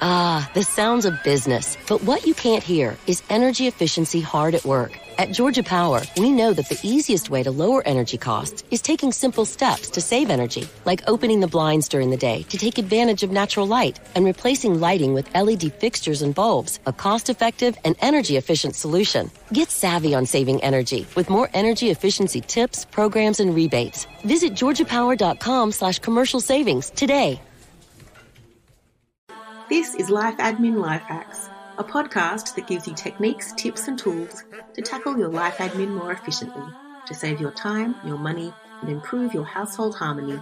Ah, the sounds of business. But what you can't hear is energy efficiency hard at work. At Georgia Power, we know that the easiest way to lower energy costs is taking simple steps to save energy, like opening the blinds during the day to take advantage of natural light and replacing lighting with LED fixtures and bulbs, a cost-effective and energy-efficient solution. Get savvy on saving energy with more energy efficiency tips, programs, and rebates. Visit georgiapower.com slash commercial savings today. This is Life Admin Life Hacks, a podcast that gives you techniques, tips, and tools to tackle your life admin more efficiently, to save your time, your money, and improve your household harmony.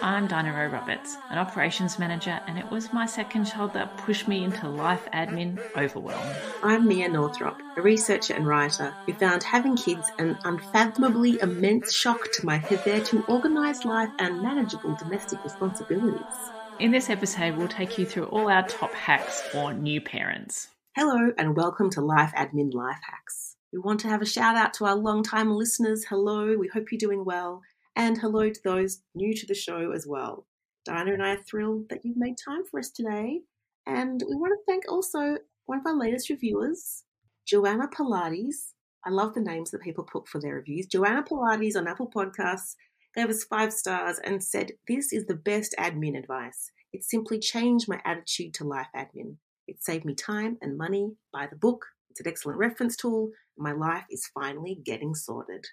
I'm Dinah Rowe Roberts, an operations manager, and it was my second child that pushed me into life admin overwhelm. I'm Mia Northrop, a researcher and writer who found having kids an unfathomably immense shock to my hitherto organised life and manageable domestic responsibilities. In this episode, we'll take you through all our top hacks for new parents. Hello, and welcome to Life Admin Life Hacks. We want to have a shout out to our long-time listeners. Hello, we hope you're doing well. And hello to those new to the show as well. Dinah and I are thrilled that you've made time for us today. And we want to thank also one of our latest reviewers, Joanna Pilates. I love the names that people put for their reviews. Joanna Pilates on Apple Podcasts gave us five stars and said, This is the best admin advice. It simply changed my attitude to life admin. It saved me time and money. Buy the book. It's an excellent reference tool. My life is finally getting sorted.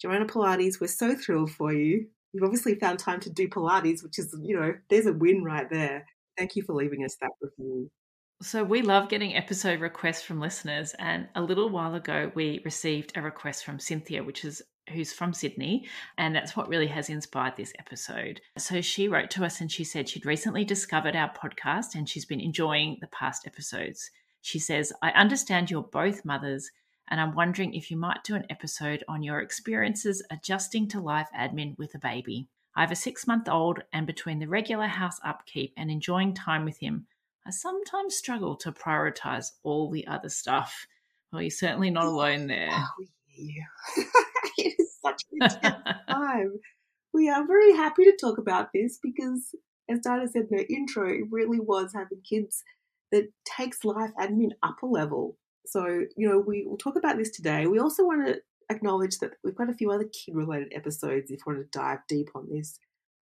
Joanna Pilates, we're so thrilled for you. You've obviously found time to do Pilates, which is, you know, there's a win right there. Thank you for leaving us that review. So, we love getting episode requests from listeners. And a little while ago, we received a request from Cynthia, which is who's from Sydney, and that's what really has inspired this episode. So she wrote to us and she said she'd recently discovered our podcast and she's been enjoying the past episodes. She says, I understand you're both mothers, and I'm wondering if you might do an episode on your experiences adjusting to life admin with a baby. I have a six month old, and between the regular house upkeep and enjoying time with him, I sometimes struggle to prioritize all the other stuff. Well, you're certainly not alone there. Oh, yeah. it is such an intense time. We are very happy to talk about this because, as Dinah said in her intro, it really was having kids that takes life admin up a level. So, you know, we will talk about this today. We also want to acknowledge that we've got a few other kid related episodes if you want to dive deep on this.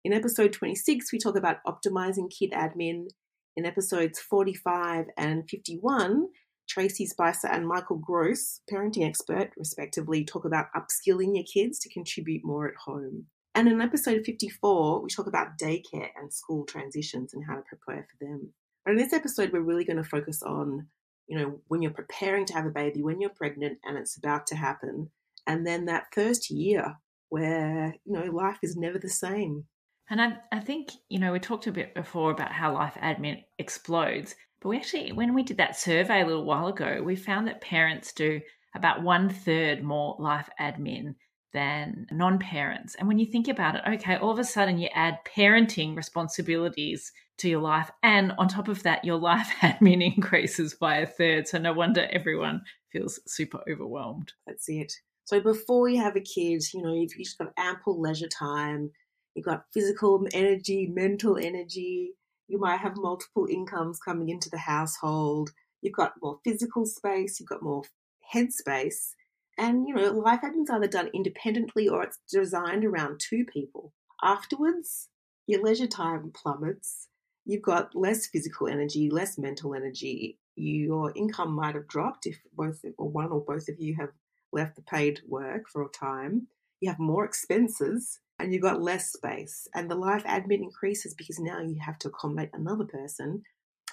In episode 26, we talk about optimizing kid admin. In episodes 45 and 51, Tracey Spicer and Michael Grose, parenting expert, respectively, talk about upskilling your kids to contribute more at home. And in episode 54, we talk about daycare and school transitions and how to prepare for them. But in this episode, we're really going to focus on, you know, when you're preparing to have a baby, when you're pregnant and it's about to happen, and then that first year where, you know, life is never the same. And I, I think, you know, we talked a bit before about how life admin explodes. But we actually, when we did that survey a little while ago, we found that parents do about one third more life admin than non parents. And when you think about it, okay, all of a sudden you add parenting responsibilities to your life. And on top of that, your life admin increases by a third. So no wonder everyone feels super overwhelmed. That's it. So before you have a kid, you know, you've just got ample leisure time, you've got physical energy, mental energy, you might have multiple incomes coming into the household. You've got more physical space, you've got more head space. And, you know, life admin's either done independently or it's designed around two people. Afterwards, your leisure time plummets. You've got less physical energy, less mental energy. Your income might have dropped if both or one or both of you have left the paid work for a time. You have more expenses and you've got less space and the life admin increases because now you have to accommodate another person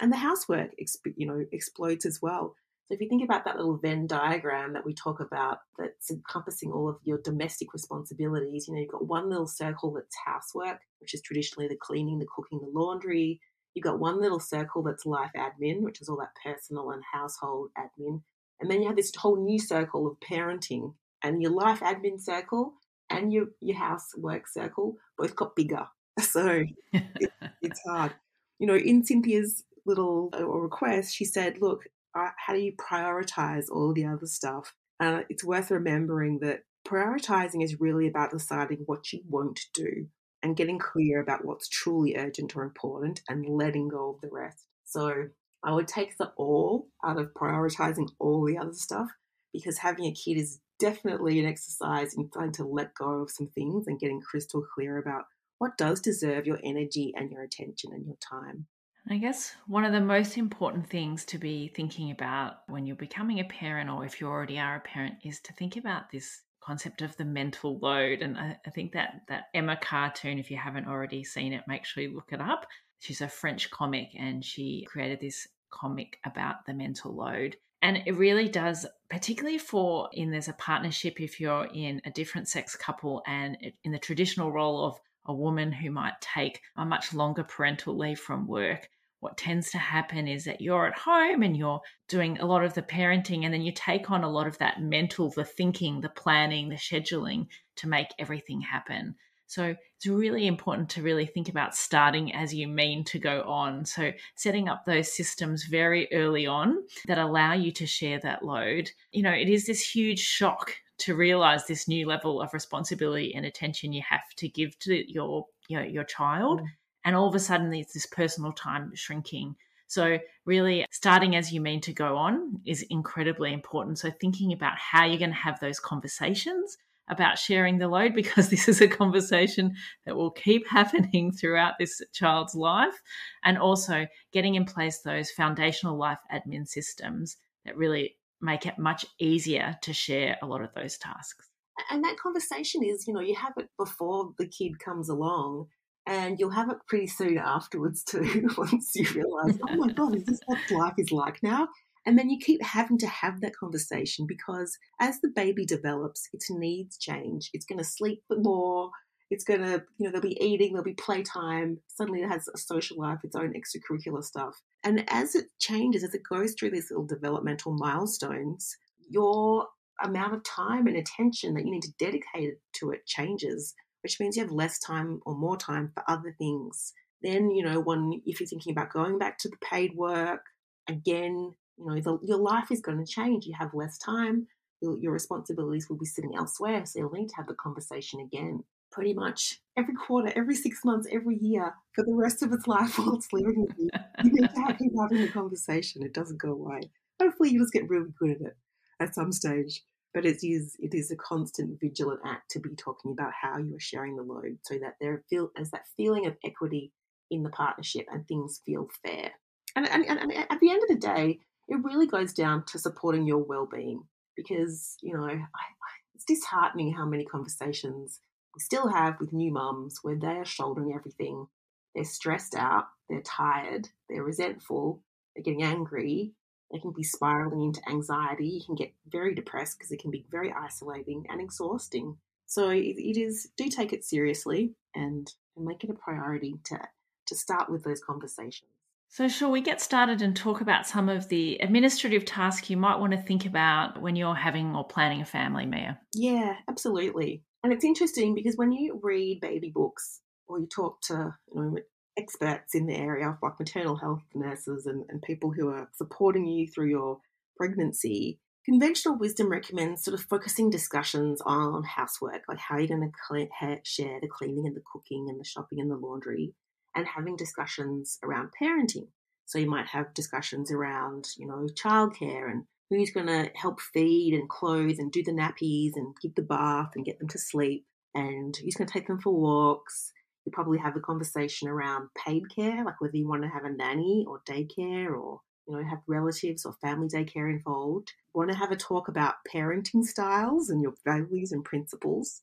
and the housework you know explodes as well. So if you think about that little venn diagram that we talk about that's encompassing all of your domestic responsibilities you know you've got one little circle that's housework which is traditionally the cleaning the cooking the laundry. You've got one little circle that's life admin which is all that personal and household admin. And then you have this whole new circle of parenting and your life admin circle and your your house work circle both got bigger. So it, it's hard. You know, in Cynthia's little uh, request, she said, "Look, uh, how do you prioritize all the other stuff?" And it's worth remembering that prioritizing is really about deciding what you won't do. and getting clear about what's truly urgent or important and letting go of the rest. So I would take the all out of prioritizing all the other stuff because having a kid is definitely an exercise in trying to let go of some things and getting crystal clear about what does deserve your energy and your attention and your time. I guess one of the most important things to be thinking about when you're becoming a parent or if you already are a parent is to think about this concept of the mental load. And I, I, think that that Emma cartoon, if you haven't already seen it, make sure you look it up. She's a French comic and she created this comic about the mental load. And it really does, particularly for in there's a partnership if you're in a different sex couple and in the traditional role of a woman who might take a much longer parental leave from work, what tends to happen is that you're at home and you're doing a lot of the parenting, and then you take on a lot of that mental, the thinking, the planning, the scheduling to make everything happen. So it's really important to really think about starting as you mean to go on. So setting up those systems very early on that allow you to share that load. You know, it is this huge shock to realize this new level of responsibility and attention you have to give to your your, your child. Mm. And all of a sudden, there's this personal time shrinking. So, really, starting as you mean to go on is incredibly important. So, thinking about how you're going to have those conversations about sharing the load, because this is a conversation that will keep happening throughout this child's life, and also getting in place those foundational life admin systems that really make it much easier to share a lot of those tasks. And that conversation is, you know, you have it before the kid comes along and you'll have it pretty soon afterwards too once you realize oh my god is this what life is like now and then you keep having to have that conversation because as the baby develops its needs change. It's going to sleep more. It's going to you know there'll be eating there'll be playtime. Suddenly it has a social life its own extracurricular stuff. And as it changes as it goes through these little developmental milestones your amount of time and attention that you need to dedicate to it changes which means you have less time or more time for other things. Then, you know, when if you're thinking about going back to the paid work, again, you know, the, your life is going to change. You have less time. Your, your responsibilities will be sitting elsewhere. So you'll need to have the conversation again pretty much every quarter, every six months, every year for the rest of its life while it's living with you. You need to keep having the conversation. It doesn't go away. Hopefully, you just get really good at it at some stage but it is it is a constant vigilant act to be talking about how you are sharing the load so that there feel as that feeling of equity in the partnership and things feel fair and, and, and at the end of the day it really goes down to supporting your well-being because you know I, I, it's disheartening how many conversations we still have with new mums where they are shouldering everything they're stressed out they're tired they're resentful they're getting angry they can be spiraling into anxiety. You can get very depressed because it can be very isolating and exhausting. So it, it is do take it seriously and, and make it a priority to to start with those conversations. So, shall we get started and talk about some of the administrative tasks you might want to think about when you're having or planning a family, Mia? Yeah, absolutely. And it's interesting because when you read baby books or you talk to you know, experts in the area, like maternal health nurses and, and people who are supporting you through your pregnancy, conventional wisdom recommends sort of focusing discussions on housework, like how you're going to share the cleaning and the cooking and the shopping and the laundry, and having discussions around parenting. So you might have discussions around, you know, childcare and who's going to help feed and clothe and do the nappies and give the bath and get them to sleep, and who's going to take them for walks you probably have a conversation around paid care, like whether you want to have a nanny or daycare or you know have relatives or family daycare involved. You want to have a talk about parenting styles and your values and principles,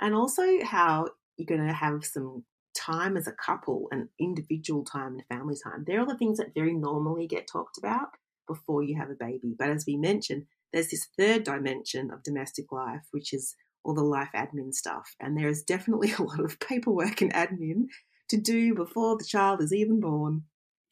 and also how you're going to have some time as a couple and individual time and family time. They're all the things that very normally get talked about before you have a baby. But as we mentioned, there's this third dimension of domestic life, which is all the life admin stuff. And there is definitely a lot of paperwork and admin to do before the child is even born.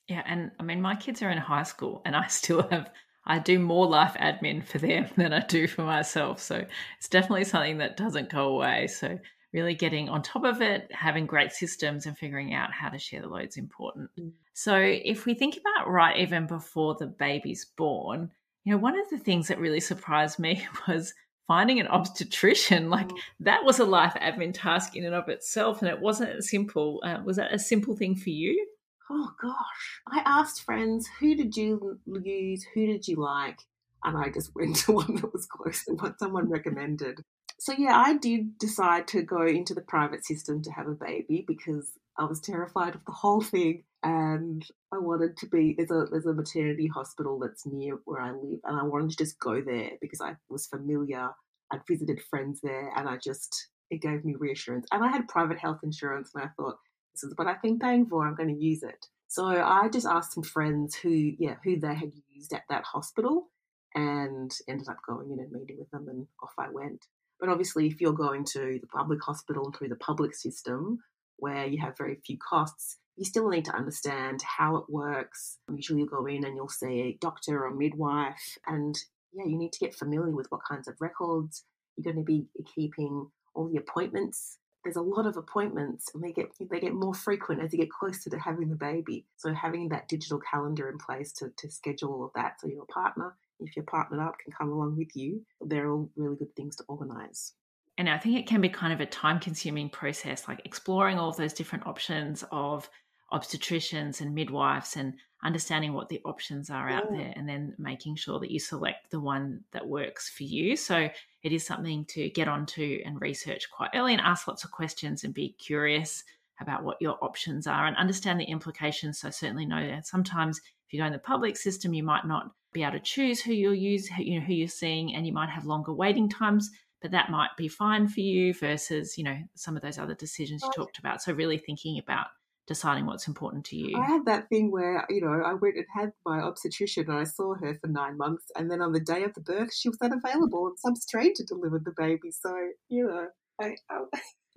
Yeah, and I mean, my kids are in high school, and I still have, I do more life admin for them than I do for myself. So it's definitely something that doesn't go away. So really getting on top of it, having great systems, and figuring out how to share the load is important. Mm. So if we think about right even before the baby's born, you know, one of the things that really surprised me was finding an obstetrician like mm. that was a life admin task in and of itself and it wasn't simple uh, was that a simple thing for you oh gosh i asked friends who did you use who did you like and i just went to one that was close to what someone recommended so yeah i did decide to go into the private system to have a baby because i was terrified of the whole thing and I wanted to be there's a there's a maternity hospital that's near where I live, and I wanted to just go there because I was familiar. I'd visited friends there, and I just it gave me reassurance. And I had private health insurance, and I thought this is what I've been paying for. I'm going to use it. So I just asked some friends who yeah who they had used at that hospital, and ended up going in and meeting with them, and off I went. But obviously, if you're going to the public hospital and through the public system, where you have very few costs, you still need to understand how it works. Usually, you'll go in and you'll see a doctor or midwife, and yeah, you need to get familiar with what kinds of records you're going to be keeping, all the appointments. There's a lot of appointments, and they get they get more frequent as you get closer to having the baby. So having that digital calendar in place to, to schedule all of that, so your partner, if you're partnered up, can come along with you. They're all really good things to organise. And I think it can be kind of a time consuming process, like exploring all those different options of obstetricians and midwives and understanding what the options are out there and then making sure that you select the one that works for you. So it is something to get onto and research quite early and ask lots of questions and be curious about what your options are and understand the implications. So certainly know that sometimes if you go in the public system, you might not be able to choose who you'll use, who, you know, who you're seeing, and you might have longer waiting times but that might be fine for you versus you know some of those other decisions you talked about so really thinking about deciding what's important to you. I had that thing where, you know, I went and had my obstetrician and I saw her for nine months. And then on the day of the birth, she was unavailable and some stranger delivered the baby. So, you know, I, I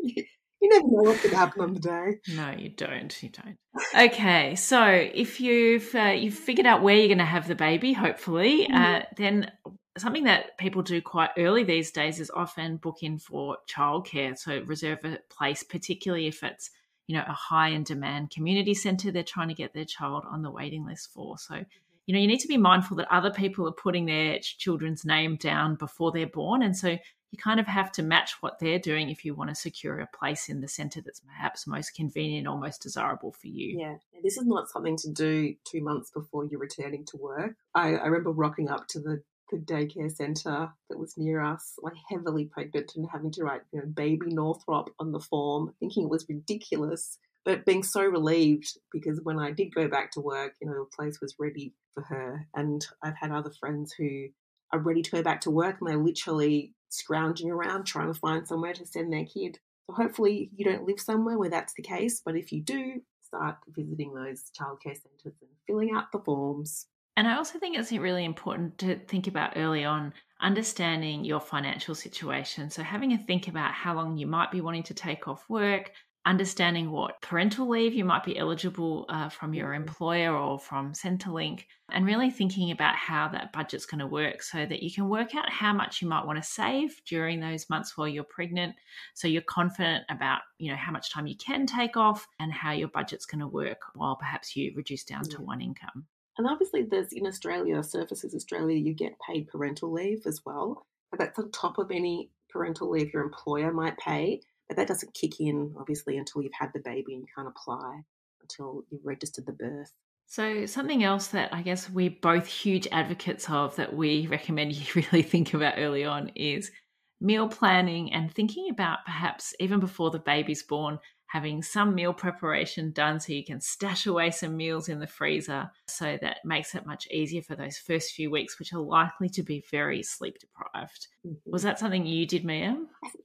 you never know what could happen on the day. No, you don't. You don't. Okay, so if you've uh, you've figured out where you're going to have the baby, hopefully, mm-hmm. uh, then something that people do quite early these days is often book in for childcare. So reserve a place, particularly if it's you know a high in demand community center they're trying to get their child on the waiting list for so mm-hmm. you know you need to be mindful that other people are putting their children's name down before they're born and so you kind of have to match what they're doing if you want to secure a place in the center that's perhaps most convenient or most desirable for you. Yeah, this is not something to do two months before you're returning to work. I, I remember rocking up to the the daycare centre that was near us, like heavily pregnant and having to write, you know, baby Northrop on the form, thinking it was ridiculous, but being so relieved because when I did go back to work, you know, the place was ready for her. And I've had other friends who are ready to go back to work and they're literally scrounging around trying to find somewhere to send their kid. So hopefully you don't live somewhere where that's the case, but if you do, start visiting those childcare centres and filling out the forms. And I also think it's really important to think about early on understanding your financial situation. So, having a think about how long you might be wanting to take off work, understanding what parental leave you might be eligible uh, from your mm-hmm. employer or from Centrelink, and really thinking about how that budget's going to work so that you can work out how much you might want to save during those months while you're pregnant. So, you're confident about you know how much time you can take off and how your budget's going to work while perhaps you reduce down to one income. And obviously, there's in Australia, Services Australia, you get paid parental leave as well. But that's on top of any parental leave your employer might pay. But that doesn't kick in, obviously, until you've had the baby and you can't apply until you've registered the birth. So, something else that I guess we're both huge advocates of that we recommend you really think about early on is meal planning and thinking about perhaps even before the baby's born, having some meal preparation done so you can stash away some meals in the freezer. So that makes it much easier for those first few weeks, which are likely to be very sleep deprived. Mm-hmm. Was that something you did, Mia?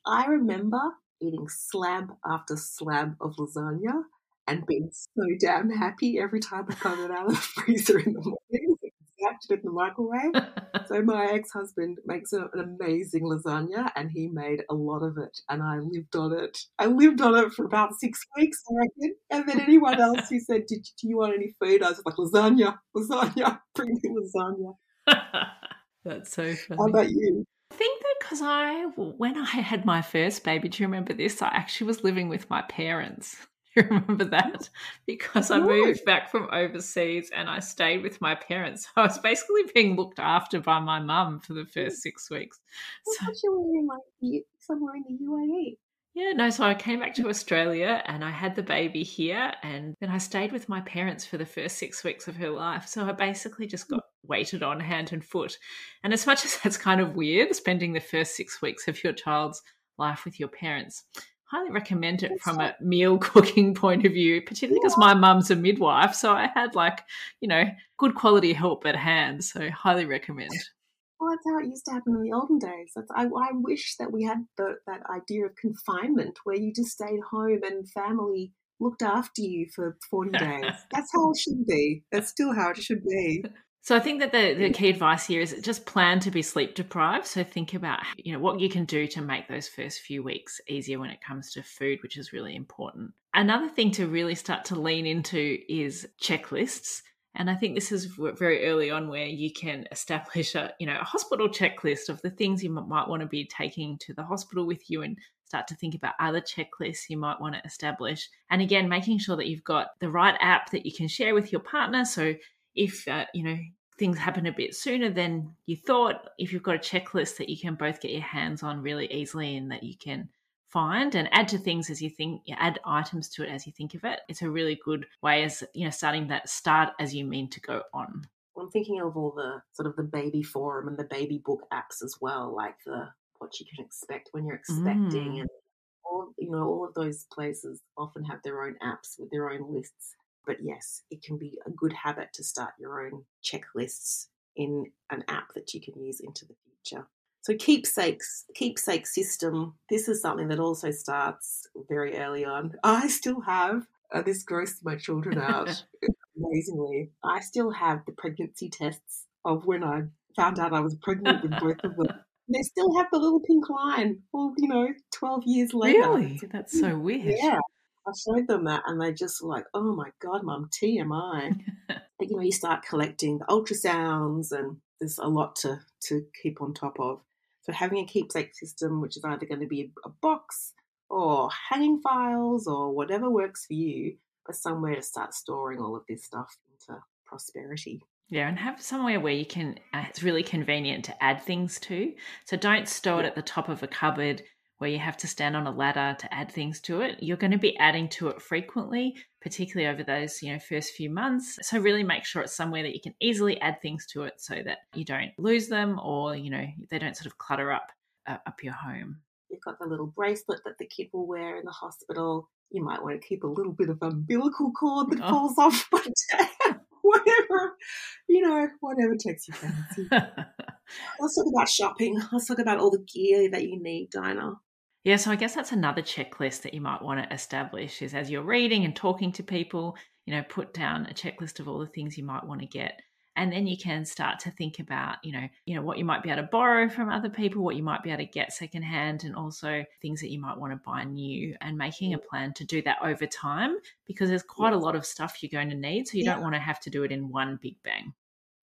I remember eating slab after slab of lasagna and being so damn happy every time I got it out of the freezer in the morning zapped it in the microwave. so my ex-husband makes an amazing lasagna and he made a lot of it and I lived on it. I lived on it for about six weeks, I reckon. And then anyone else who said, Did, do you want any food? I was like, lasagna, lasagna, bring me lasagna. That's so funny. How about you? I think that because I, when I had my first baby, do you remember this? I actually was living with my parents you remember that? Oh, because I moved back from overseas and I stayed with my parents. I was basically being looked after by my mum for the hmm. first six weeks. I so, you were in like somewhere in the UAE. Yeah, no, so I came back to Australia and I had the baby here and then I stayed with my parents for the first six weeks of her life. So I basically just hmm. got waited on hand and foot. And as much as that's kind of weird, spending the first six weeks of your child's life with your parents, highly recommend it from a meal cooking point of view, particularly because my mum's a midwife. So I had like, you know, good quality help at hand. So highly recommend. Well, that's how it used to happen in the olden days. That's, I, I wish that we had the, that idea of confinement where you just stayed home and family looked after you for 40 days. That's how it should be. That's still how it should be. So I think that the, the key advice here is just plan to be sleep deprived. So think about you know what you can do to make those first few weeks easier when it comes to food, which is really important. Another thing to really start to lean into is checklists. And I think this is very early on where you can establish a, you know, a hospital checklist of the things you might want to be taking to the hospital with you and start to think about other checklists you might want to establish. And again, making sure that you've got the right app that you can share with your partner. So if, uh, you know, things happen a bit sooner than you thought, if you've got a checklist that you can both get your hands on really easily and that you can find and add to things as you think you add items to it as you think of it it's a really good way as you know starting that start as you mean to go on i'm thinking of all the sort of the baby forum and the baby book apps as well like the what you can expect when you're expecting mm. and all you know all of those places often have their own apps with their own lists but yes it can be a good habit to start your own checklists in an app that you can use into the future so keepsakes, keepsake system. This is something that also starts very early on. I still have uh, this grossed my children out amazingly. I still have the pregnancy tests of when I found out I was pregnant with both of them. They still have the little pink line. Well, you know, twelve years later. Really, that's so weird. Yeah, I showed them that, and they just were like, "Oh my god, mum, TMI." but you know, you start collecting the ultrasounds, and there's a lot to to keep on top of. So having a keepsake system, which is either going to be a box or hanging files or whatever works for you, but somewhere to start storing all of this stuff into prosperity. Yeah, and have somewhere where you can, uh, it's really convenient to add things to. So don't store it at the top of a cupboard where you have to stand on a ladder to add things to it. You're going to be adding to it frequently, particularly over those, you know, first few months. So really make sure it's somewhere that you can easily add things to it so that you don't lose them or, you know, they don't sort of clutter up uh, up your home. You've got the little bracelet that the kid will wear in the hospital. You might want to keep a little bit of umbilical cord that oh. falls off one day. whatever, you know, whatever takes your fancy. Let's talk about shopping. Let's talk about all the gear that you need, Dinah. Yeah, so I guess that's another checklist that you might want to establish is as you're reading and talking to people, you know, put down a checklist of all the things you might want to get. And then you can start to think about, you know, you know, what you might be able to borrow from other people, what you might be able to get secondhand, and also things that you might want to buy new and making a plan to do that over time because there's quite a lot of stuff you're going to need. So you yeah. don't want to have to do it in one big bang.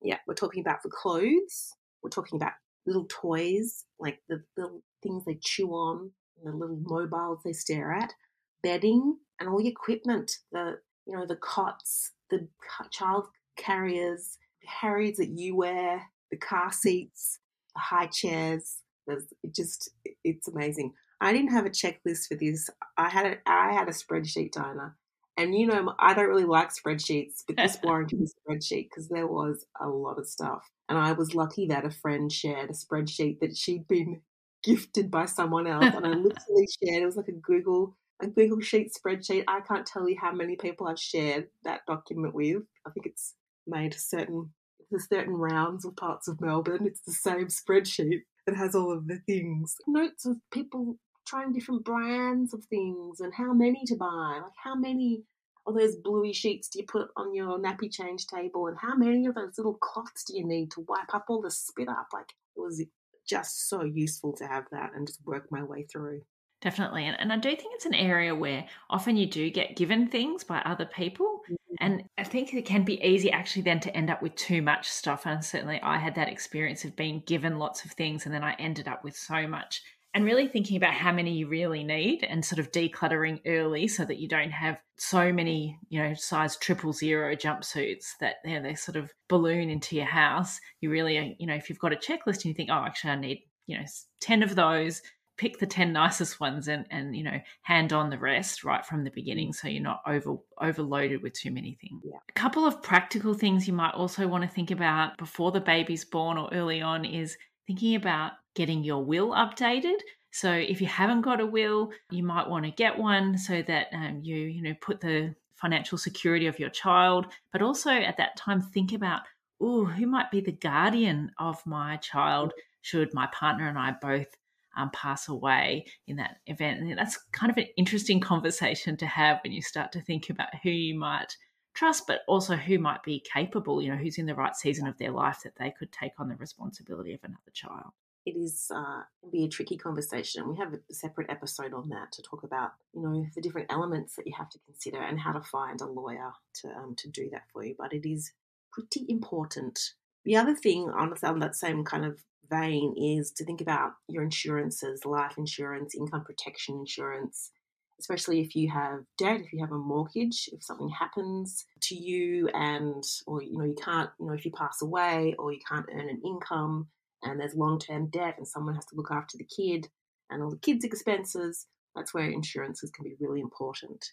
Yeah, we're talking about the clothes, we're talking about little toys, like the little things they chew on, the little mobiles they stare at, bedding, and all the equipment, the you know the cots, the child carriers, the harriers that you wear, the car seats, the high chairs. There's it just it's amazing. I didn't have a checklist for this. I had a I had a spreadsheet, Dinah. And you know, I don't really like spreadsheets, but this warranted a spreadsheet because there was a lot of stuff. And I was lucky that a friend shared a spreadsheet that she'd been gifted by someone else, and I literally shared. It was like a Google a Google Sheet spreadsheet. I can't tell you how many people I've shared that document with. I think it's made certain the certain rounds of parts of Melbourne. It's the same spreadsheet. that has all of the things, notes of people trying different brands of things and how many to buy. Like how many of those bluey sheets do you put on your nappy change table, and how many of those little cloths do you need to wipe up all the spit up? Like it was just so useful to have that and just work my way through. Definitely. And, and I do think it's an area where often you do get given things by other people. Mm-hmm. And I think it can be easy actually then to end up with too much stuff. And certainly I had that experience of being given lots of things and then I ended up with so much and really thinking about how many you really need and sort of decluttering early so that you don't have so many, you know, size triple zero jumpsuits that you know, they sort of balloon into your house. You really, uh, you know, if you've got a checklist and you think, oh, actually, I need, you know, 10 of those, pick the 10 nicest ones and, and, you know, hand on the rest right from the beginning so you're not over overloaded with too many things. Yeah. A couple of practical things you might also want to think about before the baby's born or early on is thinking about getting your will updated. So if you haven't got a will, you might want to get one so that um, you you know put the financial security of your child, but also at that time think about oh who might be the guardian of my child should my partner and I both um, pass away in that event. And that's kind of an interesting conversation to have when you start to think about who you might trust, but also who might be capable, you know, who's in the right season of their life that they could take on the responsibility of another child it is uh, be a tricky conversation. We have a separate episode on that to talk about, you know, the different elements that you have to consider and how to find a lawyer to um, to do that for you. But it is pretty important. The other thing on, on that same kind of vein is to think about your insurances, life insurance, income protection insurance, especially if you have debt, if you have a mortgage, if something happens to you and or you know you can't, you know, if you pass away or you can't earn an income and there's long term debt and someone has to look after the kid and all the kids' expenses, that's where insurances can be really important.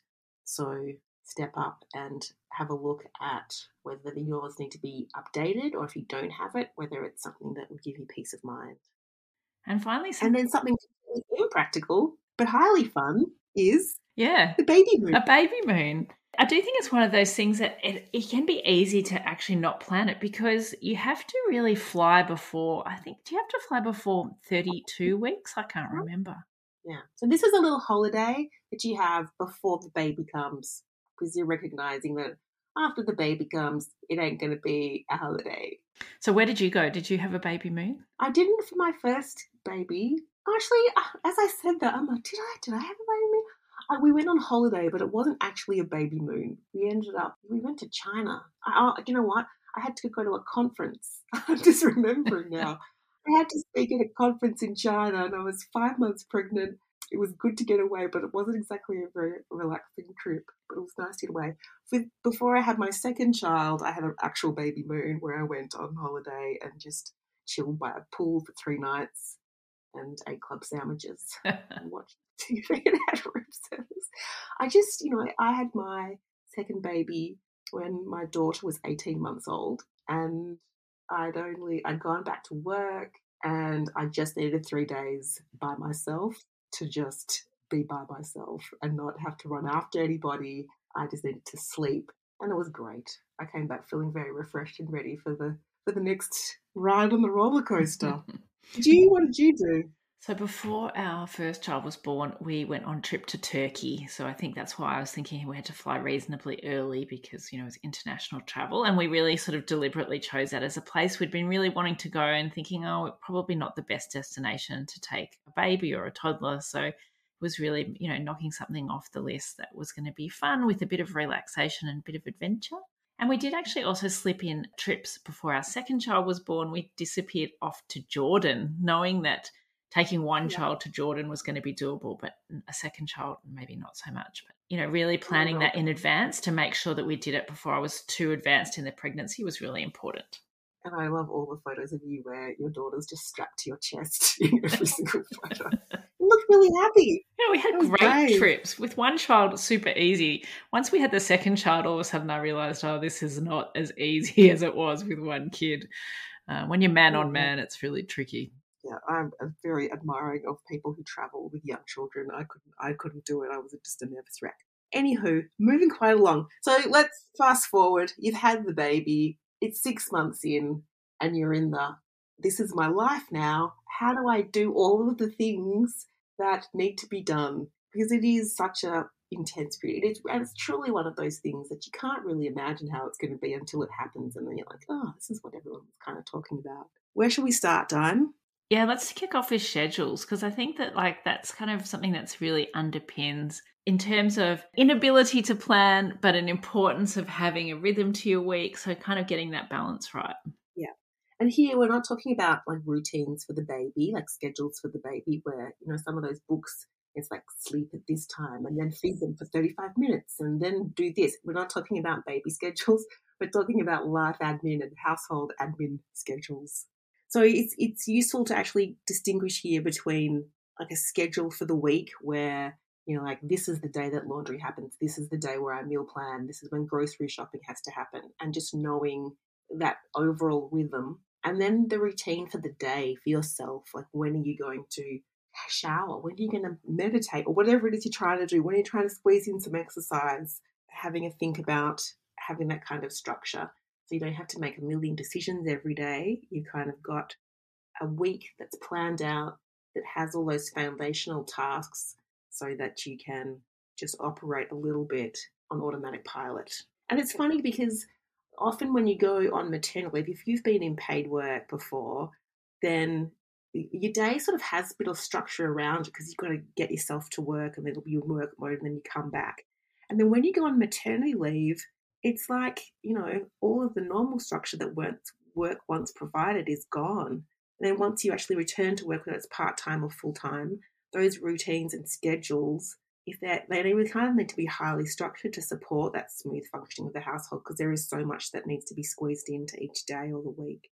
So step up and have a look at whether the yours need to be updated or if you don't have it, whether it's something that will give you peace of mind. And finally, and then something impractical but highly fun is yeah, the baby moon. A baby moon. I do think it's one of those things that it, it, can be easy to actually not plan it because you have to really fly before. I think, do you have to fly before 32 weeks? I can't uh-huh. remember. Yeah. So this is a little holiday that you have before the baby comes because you're recognizing that after the baby comes, it ain't going to be a holiday. So where did you go? Did you have a baby moon? I didn't for my first baby. Actually, uh, as I said that, I'm like, did I? Did I have a baby moon? We went on holiday, but it wasn't actually a baby moon. We ended up, we went to China. I, you know what? I had to go to a conference. I'm just remembering now. I had to speak at a conference in China and I was five months pregnant. It was good to get away, but it wasn't exactly a very relaxing trip. But it was nice to get away. With, before I had my second child, I had an actual baby moon where I went on holiday and just chilled by a pool for three nights and ate club sandwiches and watched TV and had room service. I just, you know, I had my second baby when my daughter was 18 months old and I'd only, I'd gone back to work and I just needed three days by myself to just be by myself and not have to run after anybody. I just needed to sleep and it was great. I came back feeling very refreshed and ready for the for the next ride on the roller coaster. did you what did you do? So before our first child was born, we went on trip to Turkey. So I think that's why I was thinking we had to fly reasonably early because, you know, it was international travel. And we really sort of deliberately chose that as a place we'd been really wanting to go and thinking, oh, probably not the best destination to take a baby or a toddler. So it was really, you know, knocking something off the list that was going to be fun with a bit of relaxation and a bit of adventure. And we did actually also slip in trips before our second child was born. We disappeared off to Jordan, knowing that taking one yeah. child to Jordan was going to be doable, but a second child, maybe not so much. But, you know, really planning that in advance to make sure that we did it before I was too advanced in the pregnancy was really important. And I love all the photos of you where your daughter's just strapped to your chest in every single photo. You look really happy. Yeah, we had great brave. trips. With one child, super easy. Once we had the second child, all of a sudden I realized, oh, this is not as easy as it was with one kid. Uh, when you're man on man, it's really tricky yeah, I'm uh, very admiring of people who travel with young children. I couldn't, I couldn't do it. I was just a nervous wreck. Anywho, moving quite along. So let's fast forward. You've had the baby. It's six months in, and you're in the. This is my life now. How do I do all of the things that need to be done? Because it is such a intense period. It's, and it's truly one of those things that you can't really imagine how it's going to be until it happens, and then you're like, oh, this is what everyone was kind of talking about. Where should we start, Dinah? Yeah, let's kick off with schedules because I think that like that's kind of something that's really underpins in terms of inability to plan, but an importance of having a rhythm to your week. So kind of getting that balance right. Yeah. And here we're not talking about like routines for the baby, like schedules for the baby, where, you know, some of those books, it's like sleep at this time and then feed them for 35 minutes and then do this. We're not talking about baby schedules. We're talking about life admin and household admin schedules. So it's it's useful to actually distinguish here between like a schedule for the week where you know like this is the day that laundry happens, this is the day where I meal plan, this is when grocery shopping has to happen, and just knowing that overall rhythm, and then the routine for the day for yourself, like when are you going to shower, when are you going to meditate, or whatever it is you're trying to do, when are you trying to squeeze in some exercise, having a think about having that kind of structure so you don't have to make a million decisions every day. You've kind of got a week that's planned out that has all those foundational tasks so that you can just operate a little bit on automatic pilot. And it's funny because often when you go on maternity leave, if you've been in paid work before, then your day sort of has a bit of structure around it because you've got to get yourself to work and then it'll be your work mode and then you come back. And then when you go on maternity leave, it's like, you know, all of the normal structure that work once provided is gone. And then once you actually return to work, whether it's part time or full time, those routines and schedules, if they're, they really kind of need to be highly structured to support that smooth functioning of the household because there is so much that needs to be squeezed into each day or the week.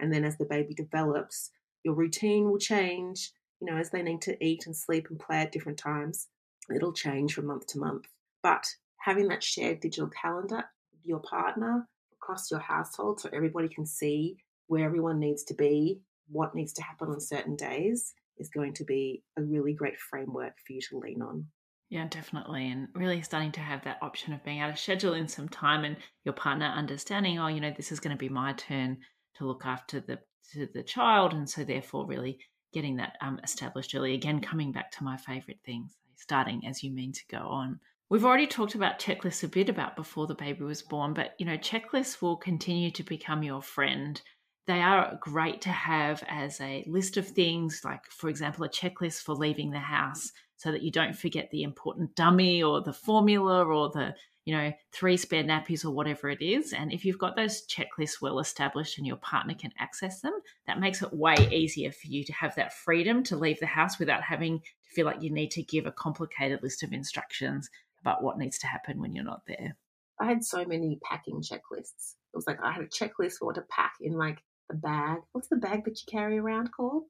And then as the baby develops, your routine will change. You know, as they need to eat and sleep and play at different times, it'll change from month to month. But having that shared digital calendar with your partner across your household so everybody can see where everyone needs to be, what needs to happen on certain days is going to be a really great framework for you to lean on. Yeah, definitely. And really starting to have that option of being able to schedule in some time and your partner understanding, oh, you know, this is going to be my turn to look after the to the child. And so therefore really getting that um, established early. Again, coming back to my favorite things, starting as you mean to go on. We've already talked about checklists a bit about before the baby was born, but you know, checklists will continue to become your friend. They are great to have as a list of things, like, for example, a checklist for leaving the house so that you don't forget the important dummy or the formula or the, you know, three spare nappies or whatever it is. And if you've got those checklists well established and your partner can access them, that makes it way easier for you to have that freedom to leave the house without having to feel like you need to give a complicated list of instructions about what needs to happen when you're not there. I had so many packing checklists. It was like I had a checklist for what to pack in like the bag. What's the bag that you carry around called?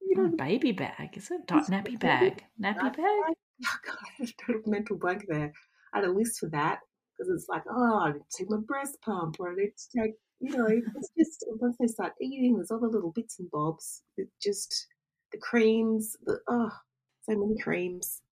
You oh, know, oh, baby bag, is it? Dot, nappy bag. Nappy bag? Oh, God, I had a total mental blank there. I had a list for that because it's like, oh, I need to take my breast pump or I need to take, you know, it's just once they start eating, there's all the little bits and bobs. It just the creams, the oh, so many creams.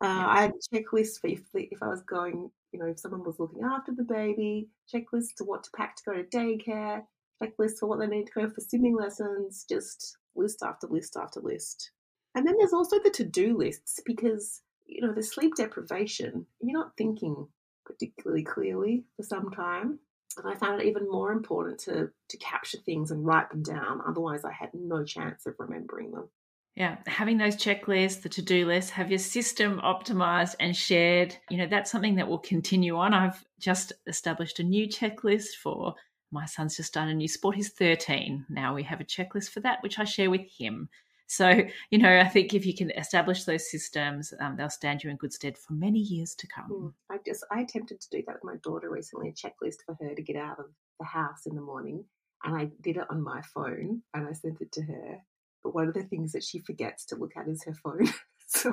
Uh, I had a checklist for if, if I was going, you know, if someone was looking after the baby, checklist to what to pack to go to daycare, checklist for what they need to go for swimming lessons, just list after list after list. And then there's also the to do lists because, you know, the sleep deprivation, you're not thinking particularly clearly for some time. And I found it even more important to, to capture things and write them down. Otherwise, I had no chance of remembering them. Yeah, having those checklists, the to do list, have your system optimized and shared. You know, that's something that will continue on. I've just established a new checklist for my son's just done a new sport. He's 13. Now we have a checklist for that, which I share with him. So, you know, I think if you can establish those systems, um, they'll stand you in good stead for many years to come. I just, I attempted to do that with my daughter recently, a checklist for her to get out of the house in the morning. And I did it on my phone and I sent it to her but one of the things that she forgets to look at is her phone. so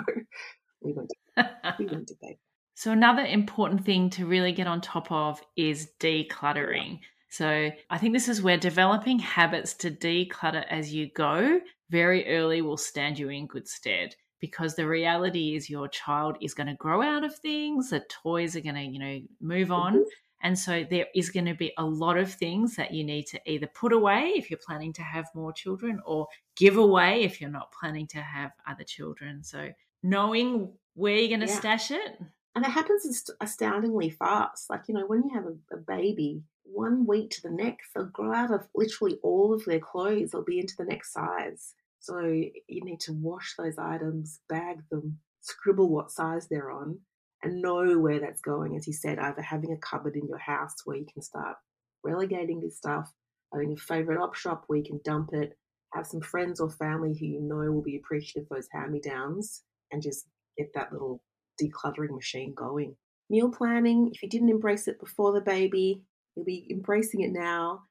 we went to, we went to bed. So another important thing to really get on top of is decluttering. So I think this is where developing habits to declutter as you go very early will stand you in good stead because the reality is your child is going to grow out of things, the toys are going to, you know, move on. Mm-hmm. And so there is going to be a lot of things that you need to either put away if you're planning to have more children or give away if you're not planning to have other children. So knowing where you're going to yeah. stash it. And it happens astoundingly fast. Like, you know, when you have a, a baby, one week to the next, they'll grow out of literally all of their clothes. They'll be into the next size. So you need to wash those items, bag them, scribble what size they're on, and know where that's going. As you said, either having a cupboard in your house where you can start relegating this stuff, having a favorite op shop where you can dump it, have some friends or family who you know will be appreciative of those hand me downs, and just get that little decluttering machine going. Meal planning, if you didn't embrace it before the baby, you'll be embracing it now.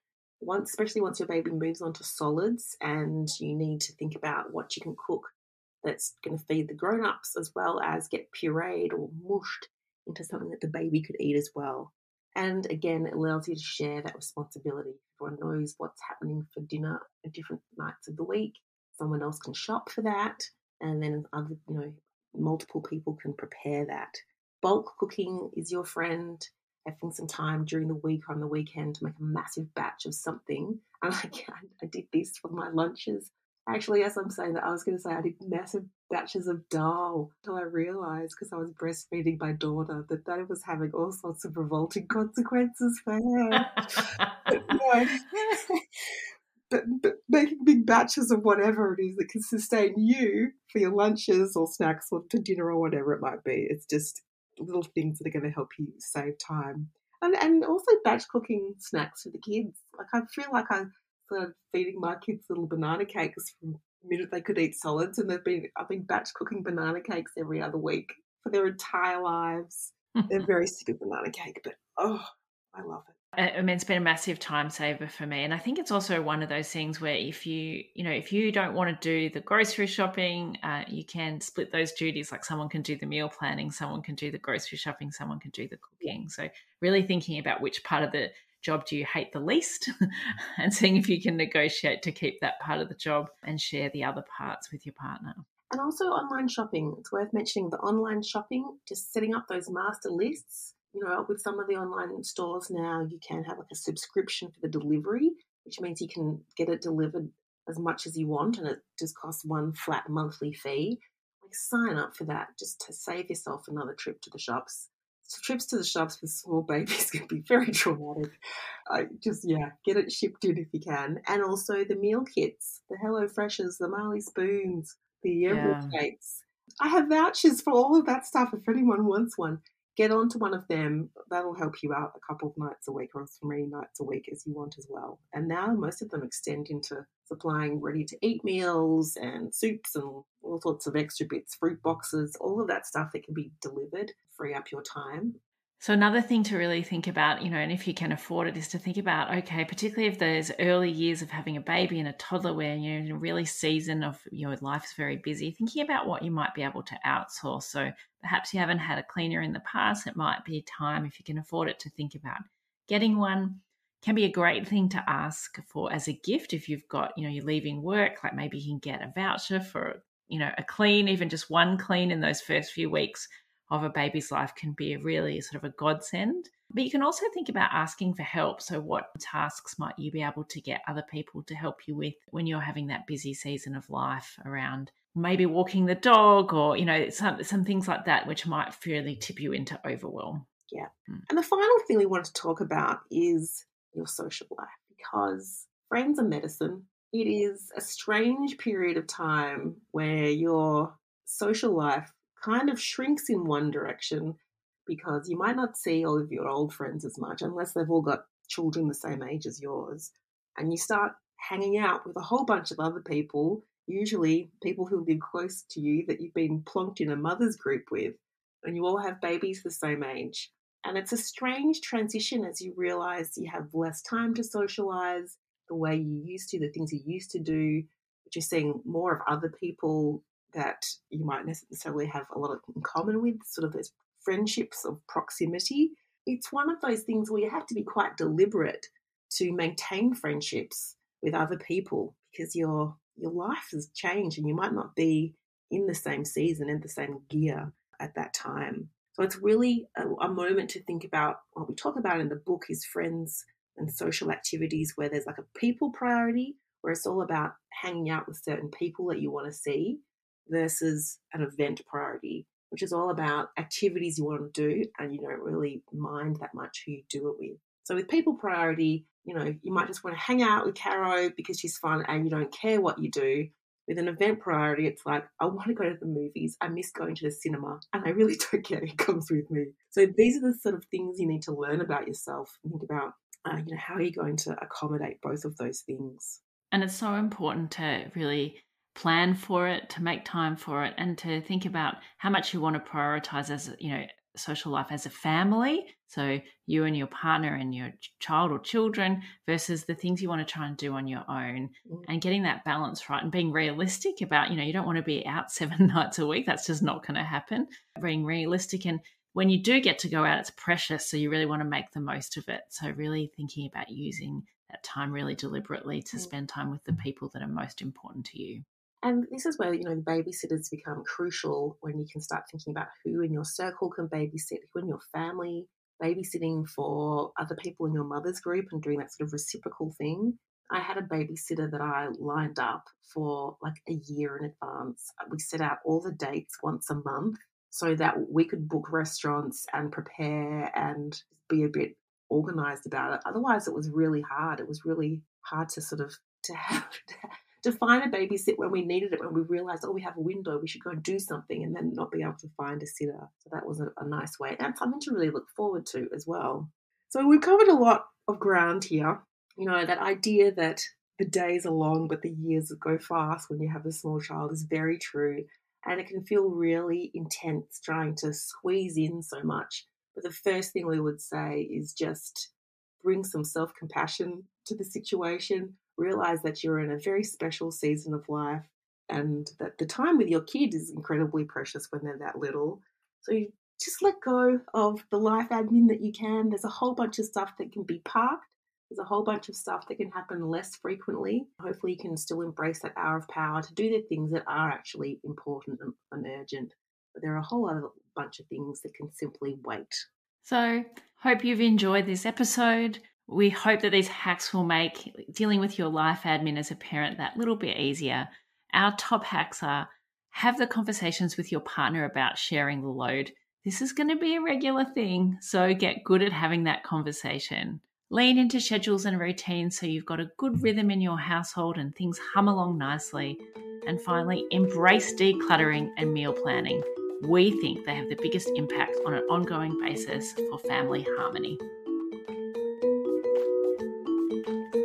Once, especially once your baby moves on to solids, and you need to think about what you can cook that's going to feed the grown ups as well as get pureed or mushed into something that the baby could eat as well. And again, it allows you to share that responsibility. Everyone knows what's happening for dinner at different nights of the week. Someone else can shop for that, and then other, you know, multiple people can prepare that. Bulk cooking is your friend. Having some time during the week or on the weekend to make a massive batch of something. And I, I did this for my lunches Actually, as I'm saying that, I was going to say I did massive batches of dal until I realised, because I was breastfeeding my daughter, that that was having all sorts of revolting consequences for her. but, but, but making big batches of whatever it is that can sustain you for your lunches or snacks or for dinner or whatever it might be, it's just little things that are going to help you save time. And, and also batch cooking snacks for the kids. Like I feel like I started feeding my kids little banana cakes from the minute they could eat solids, and they've been I've been batch cooking banana cakes every other week for their entire lives. They're very sick of banana cake, but oh, I love it. I mean, it's been a massive time saver for me. And I think it's also one of those things where if you, you know, if you don't want to do the grocery shopping, uh, you can split those duties. Like someone can do the meal planning, someone can do the grocery shopping, someone can do the cooking. So really thinking about which part of the job do you hate the least and seeing if you can negotiate to keep that part of the job and share the other parts with your partner. And also online shopping. It's worth mentioning the online shopping, just setting up those master lists. You know, with some of the online stores now, you can have like a subscription for the delivery, which means you can get it delivered as much as you want and it just costs one flat monthly fee. Like sign up for that just to save yourself another trip to the shops trips to the shops with small babies can be very traumatic. I just yeah, get it shipped in if you can, and also the meal kits, the Hello Freshes, the Marley Spoons, the Emerald yeah. Cakes. I have vouchers for all of that stuff. If anyone wants one, get onto one of them. That'll help you out a couple of nights a week or as many nights a week as you want as well. And now most of them extend into supplying ready to eat meals and soups and all sorts of extra bits, fruit boxes, all of that stuff that can be delivered, free up your time. So another thing to really think about, you know, and if you can afford it, is to think about, okay, particularly if those early years of having a baby and a toddler where you're in a really season of your life is very busy, thinking about what you might be able to outsource. So perhaps you haven't had a cleaner in the past, it might be time, if you can afford it, to think about getting one. Can be a great thing to ask for as a gift if you've got, you know, you're leaving work, like maybe you can get a voucher for, you know, a clean, even just one clean in those first few weeks of a baby's life can be a really sort of a godsend. But you can also think about asking for help. So, what tasks might you be able to get other people to help you with when you're having that busy season of life around maybe walking the dog or, you know, some, some things like that, which might really tip you into overwhelm. Yeah. Mm. And the final thing we want to talk about is your social life because friends are medicine. It is a strange period of time where your social life kind of shrinks in one direction because you might not see all of your old friends as much unless they've all got children the same age as yours. And you start hanging out with a whole bunch of other people, usually people who live close to you that you've been plonked in a mother's group with, and you all have babies the same age. And it's a strange transition as you realize you have less time to socialize the way you used to, the things you used to do, but you're seeing more of other people that you might necessarily have a lot in common with, sort of those friendships of proximity. It's one of those things where you have to be quite deliberate to maintain friendships with other people because your your life has changed and you might not be in the same season in the same gear at that time. So it's really a, a moment to think about what we talk about in the book is friends and social activities where there's like a people priority where it's all about hanging out with certain people that you want to see versus an event priority, which is all about activities you want to do and you don't really mind that much who you do it with. So with people priority, you know, you might just want to hang out with Caro because she's fun and you don't care what you do. With an event priority, it's like, I want to go to the movies. I miss going to the cinema and I really don't care who comes with me. So these are the sort of things you need to learn about yourself think about uh, you know, how are you going to accommodate both of those things? And it's so important to really plan for it, to make time for it, and to think about how much you want to prioritize as, you know, social life as a family. So you and your partner and your child or children versus the things you want to try and do on your own mm. and getting that balance right and being realistic about, you know, you don't want to be out seven nights a week. That's just not going to happen. Being realistic and when you do get to go out, it's precious. So you really want to make the most of it. So really thinking about using that time really deliberately to mm. spend time with the people that are most important to you. And this is where, you know, the babysitters become crucial when you can start thinking about who in your circle can babysit, who in your family, babysitting for other people in your mother's group and doing that sort of reciprocal thing. I had a babysitter that I lined up for like a year in advance. We set out all the dates once a month so that we could book restaurants and prepare and be a bit organized about it. Otherwise, it was really hard. It was really hard to sort of to have to find a babysit when we needed it, when we realized, oh, we have a window, we should go and do something, and then not be able to find a sitter. So that was a, a nice way. And something to really look forward to as well. So we've covered a lot of ground here. You know, that idea that the days are long, but the years go fast when you have a small child is very true. And it can feel really intense trying to squeeze in so much. But the first thing we would say is just bring some self compassion to the situation, realize that you're in a very special season of life and that the time with your kid is incredibly precious when they're that little. So you just let go of the life admin that you can. There's a whole bunch of stuff that can be parked. There's a whole bunch of stuff that can happen less frequently. Hopefully, you can still embrace that hour of power to do the things that are actually important and, and urgent. But there are a whole other bunch of things that can simply wait. So, hope you've enjoyed this episode. We hope that these hacks will make dealing with your life admin as a parent that little bit easier. Our top hacks are have the conversations with your partner about sharing the load. This is going to be a regular thing, so get good at having that conversation. Lean into schedules and routines so you've got a good rhythm in your household and things hum along nicely. And finally, embrace decluttering and meal planning. We think they have the biggest impact on an ongoing basis for family harmony.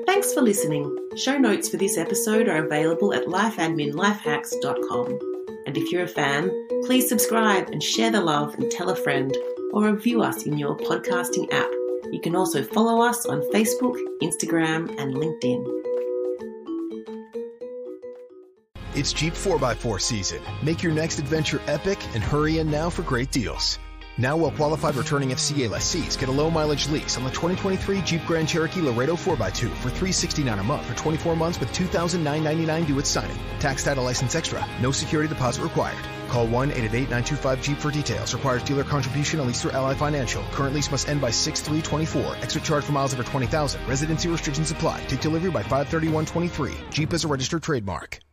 Thanks for listening. Show notes for this episode are available at lifeadminlifehacks.com. And if you're a fan, please subscribe and share the love and tell a friend or review us in your podcasting app. You can also follow us on Facebook, Instagram, and LinkedIn. It's Jeep 4x4 season. Make your next adventure epic and hurry in now for great deals. Now, well qualified returning FCA lessees get a low mileage lease on the 2023 Jeep Grand Cherokee Laredo 4x2 for 369 a month for 24 months with $2,999 due at signing. Tax title license extra. No security deposit required. Call 1 888 925 Jeep for details. Requires dealer contribution at least through Ally Financial. Current lease must end by 6324. Extra charge for miles over 20,000. Residency restrictions apply. Take delivery by 531.23. Jeep is a registered trademark.